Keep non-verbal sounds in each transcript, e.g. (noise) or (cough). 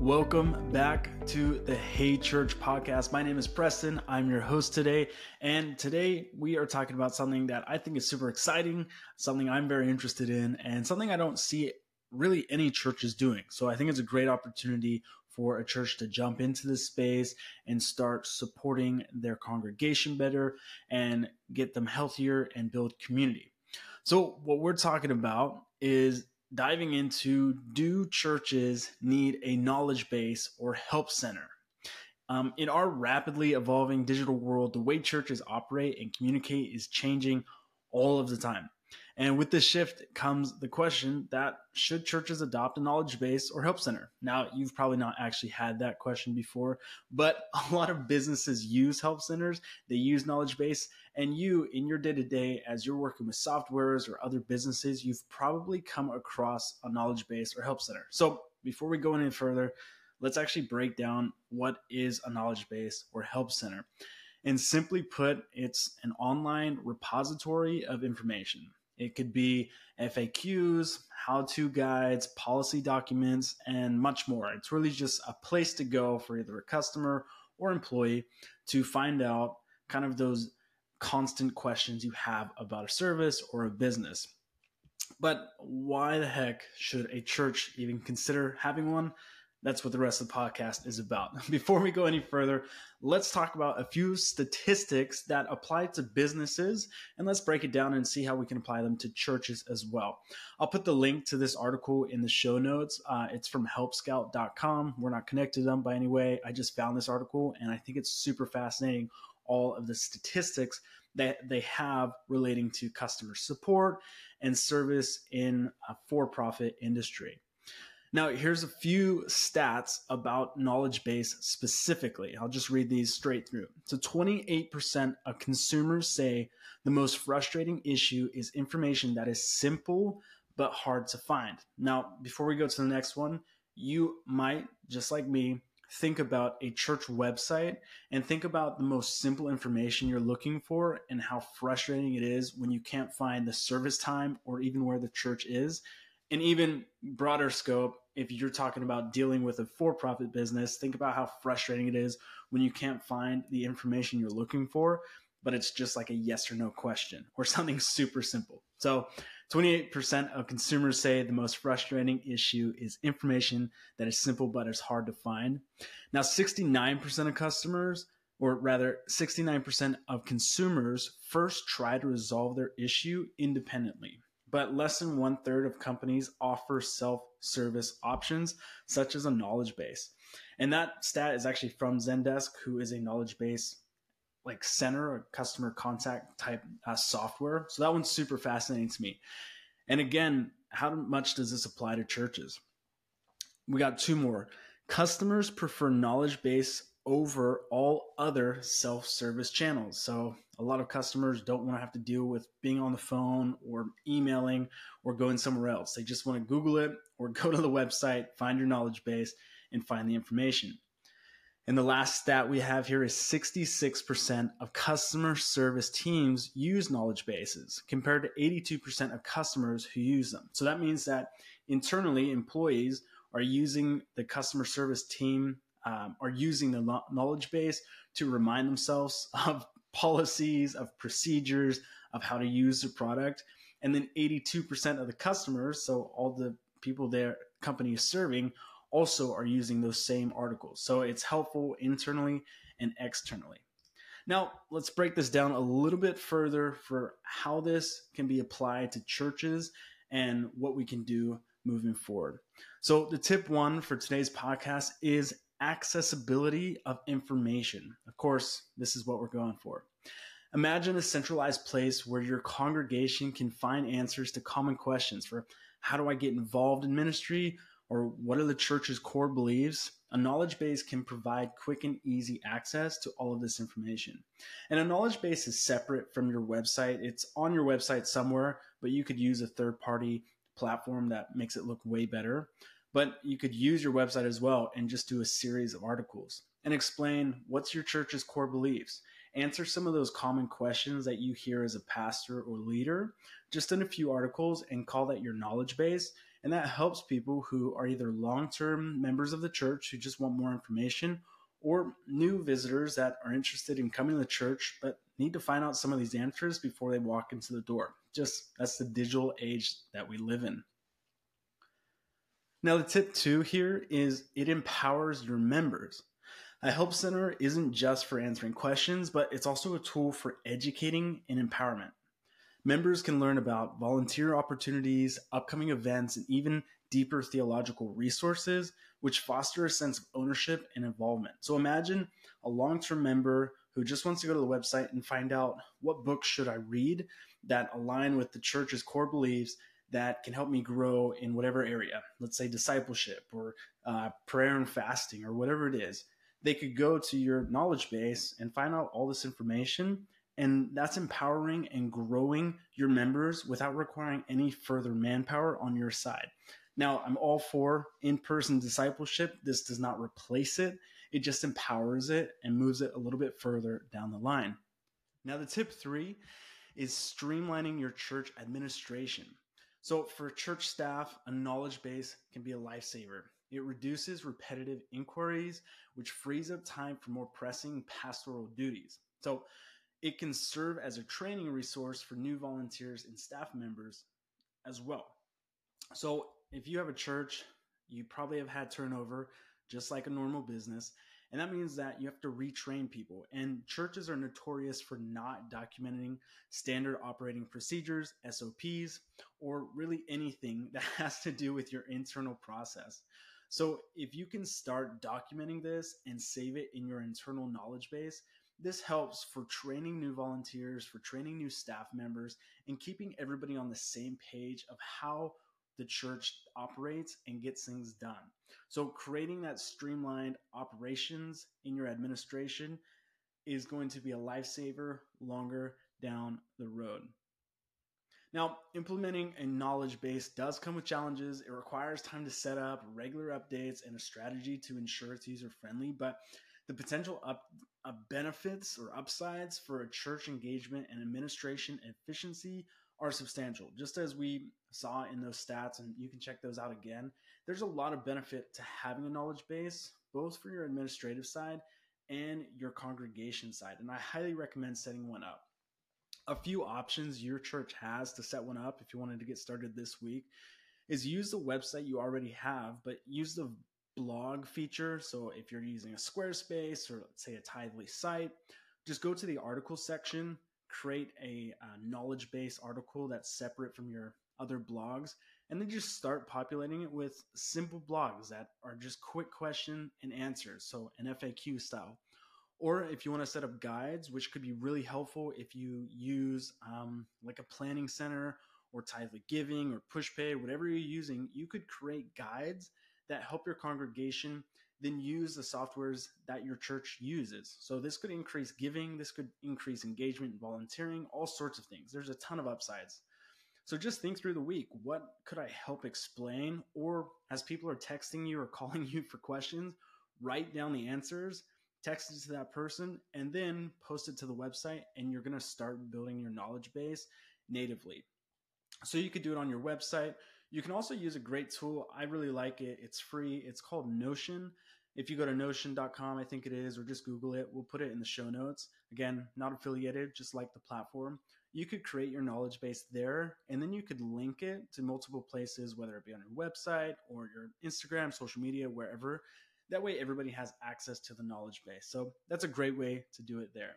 Welcome back to the Hey Church podcast. My name is Preston. I'm your host today. And today we are talking about something that I think is super exciting, something I'm very interested in, and something I don't see really any churches doing. So I think it's a great opportunity for a church to jump into this space and start supporting their congregation better and get them healthier and build community. So, what we're talking about is diving into do churches need a knowledge base or help center? Um, in our rapidly evolving digital world, the way churches operate and communicate is changing all of the time. And with this shift comes the question that should churches adopt a knowledge base or help center? Now, you've probably not actually had that question before, but (laughs) a lot of businesses use help centers, they use knowledge base, and you in your day to day, as you're working with softwares or other businesses, you've probably come across a knowledge base or help center. So, before we go any further, let's actually break down what is a knowledge base or help center. And simply put, it's an online repository of information. It could be FAQs, how to guides, policy documents, and much more. It's really just a place to go for either a customer or employee to find out kind of those constant questions you have about a service or a business. But why the heck should a church even consider having one? That's what the rest of the podcast is about. (laughs) Before we go any further, let's talk about a few statistics that apply to businesses and let's break it down and see how we can apply them to churches as well. I'll put the link to this article in the show notes. Uh, it's from helpscout.com. We're not connected to them by any way. I just found this article and I think it's super fascinating. All of the statistics that they have relating to customer support and service in a for profit industry. Now, here's a few stats about knowledge base specifically. I'll just read these straight through. So, 28% of consumers say the most frustrating issue is information that is simple but hard to find. Now, before we go to the next one, you might, just like me, think about a church website and think about the most simple information you're looking for and how frustrating it is when you can't find the service time or even where the church is and even broader scope, if you're talking about dealing with a for profit business, think about how frustrating it is when you can't find the information you're looking for, but it's just like a yes or no question or (laughs) something super simple. So, 28% of consumers say the most frustrating issue is information that is simple but is hard to find. Now, 69% of customers, or rather 69% of consumers, first try to resolve their issue independently but less than one third of companies offer self service options, such as a knowledge base. And that stat is actually from Zendesk, who is a knowledge base like center or customer contact type uh, software. So that one's super fascinating to me. And again, how much does this apply to churches? We got two more. Customers prefer knowledge base over all other self service channels. So, a lot of customers don't want to have to deal with being on the phone or emailing or going somewhere else. They just want to Google it or (laughs) go to the website, find your knowledge base, and find the information. And the last stat we have here is 66% of customer service teams use knowledge bases compared to 82% of customers who use them. So that means that internally, employees are using the customer service team um, are using the knowledge base to remind themselves (laughs) of policies, of procedures, of how to use the product. And then 82% of the customers, so all the people their company is serving, also are using those same articles. So it's helpful internally and externally. Now, let's break this down a little bit further for how this can be applied to churches and what we can do moving forward. So, the tip one for today's podcast is accessibility of information. Of course, this is what we're going for. Imagine a centralized place where your congregation can find answers to common questions for how do I get involved in ministry or what are the church's core beliefs? A knowledge base can provide quick and easy access to all of this information. And a knowledge base is separate from your website. It's on your website somewhere, but you could use a third party platform that makes it look way better. But you could use your website as well and just do a series of articles and explain what's your church's core beliefs. Answer some of those common questions that you hear as a pastor or leader just in a few articles and call that your knowledge base. And that helps people who are either long term members of the church who just want more information or new visitors that are interested in coming to the church but need to find out some of these answers before they walk into the door. Just that's the digital age that we live in. Now, the tip two here is it empowers your members. A help center isn't just for answering questions, but it's also a tool for educating and empowerment. Members can learn about volunteer opportunities, upcoming events, and even deeper theological resources, which foster a sense of ownership and involvement. So imagine a long term member who just wants to go to the website and find out what books should I read that align with the church's core beliefs that can help me grow in whatever area, let's say discipleship or uh, prayer and fasting or whatever it is. They could go to your knowledge base and find out all this information. And that's empowering and growing your members without requiring any further manpower on your side. Now, I'm all for in person discipleship. This does not replace it, it just empowers it and moves it a little bit further down the line. Now, the tip three is streamlining your church administration. So, for church staff, a knowledge base can be a lifesaver. It reduces repetitive inquiries, which frees up time for more pressing pastoral duties. So, it can serve as a training resource for new volunteers and staff members as well. So, if you have a church, you probably have had turnover just like a normal business. And that means that you have to retrain people. And churches are notorious for not documenting standard operating procedures, SOPs, or really anything that (laughs) has to do with your internal process. So if you can start documenting this and save it in your internal knowledge base, this helps for training new volunteers, for training new staff members, and keeping everybody on the same page of how the church operates and gets things done. So, creating that streamlined operations in your administration is going to be a lifesaver longer down the road. Now, implementing a knowledge base does come with challenges. It requires time to set up regular updates and a strategy to ensure it's user friendly, but the potential up, uh, benefits or upsides for a church engagement and administration efficiency are substantial. Just as we saw in those stats, and you can check those out again, there's a lot of benefit to having a knowledge base, both for your administrative side and your congregation side. And I highly recommend setting one up. A few options your church has to set one up if you wanted to get started this week is use the website you already have, but use the blog feature. So if you're using a Squarespace or let's say a Tithely site, just go to the article section create a, a knowledge base article that's separate from your other blogs and then just start populating it with simple blogs that are just quick question and answers so an faq style. Or if you want to set up guides which could be really helpful if you use um, like a planning center or Tithely Giving or pushpay whatever you're using you could create guides that help your congregation then use the softwares that your church uses. So this could increase giving, this could increase engagement and volunteering, all sorts of things. There's a ton of upsides. So just think through the week. What could I help explain? Or as people are texting you or (laughs) calling you for questions, write down the answers, text it to that person, and then post it to the website. And you're going to start building your knowledge base natively. So you could do it on your website. You can also use a great tool. I really like it. It's free. It's called Notion. If you go to notion.com, I think it is, or just Google it, we'll put it in the show notes. Again, not affiliated, just like the platform. You could create your knowledge base there, and then you could link it to multiple places, whether it be on your website or your Instagram, social media, wherever. That way, everybody has access to the knowledge base. So that's a great way to do it there.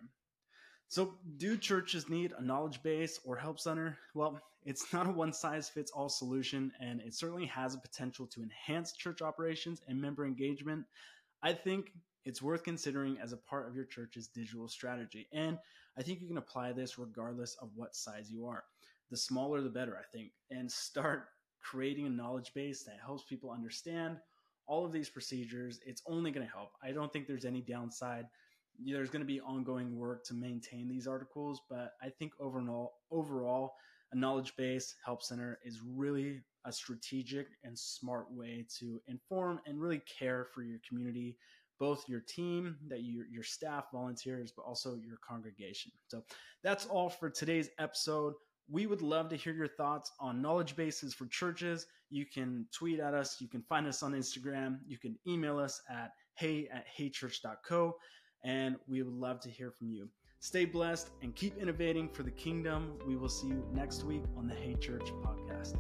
So, do churches need a knowledge base or help center? Well, it's not a one size fits all solution, and it certainly has a potential to enhance church operations and member engagement. I think it's worth considering as a part of your church's digital strategy. And I think you can apply this regardless of what size you are. The smaller, the better, I think. And start creating a knowledge base that helps people understand all of these procedures. It's only going to help. I don't think there's any downside there's going to be ongoing work to maintain these articles, but I think overall, overall, a knowledge base help center is really a strategic and smart way to inform and really care for your community, both your team, that your your staff, volunteers, but also your congregation. So that's all for today's episode we would love to hear your thoughts on knowledge bases for churches. You can tweet at us. You can find us on Instagram. You can email us at hey at heychurch.co. And we would love to hear from you. Stay blessed and keep innovating for the kingdom. We will see you next week on the Hey Church podcast.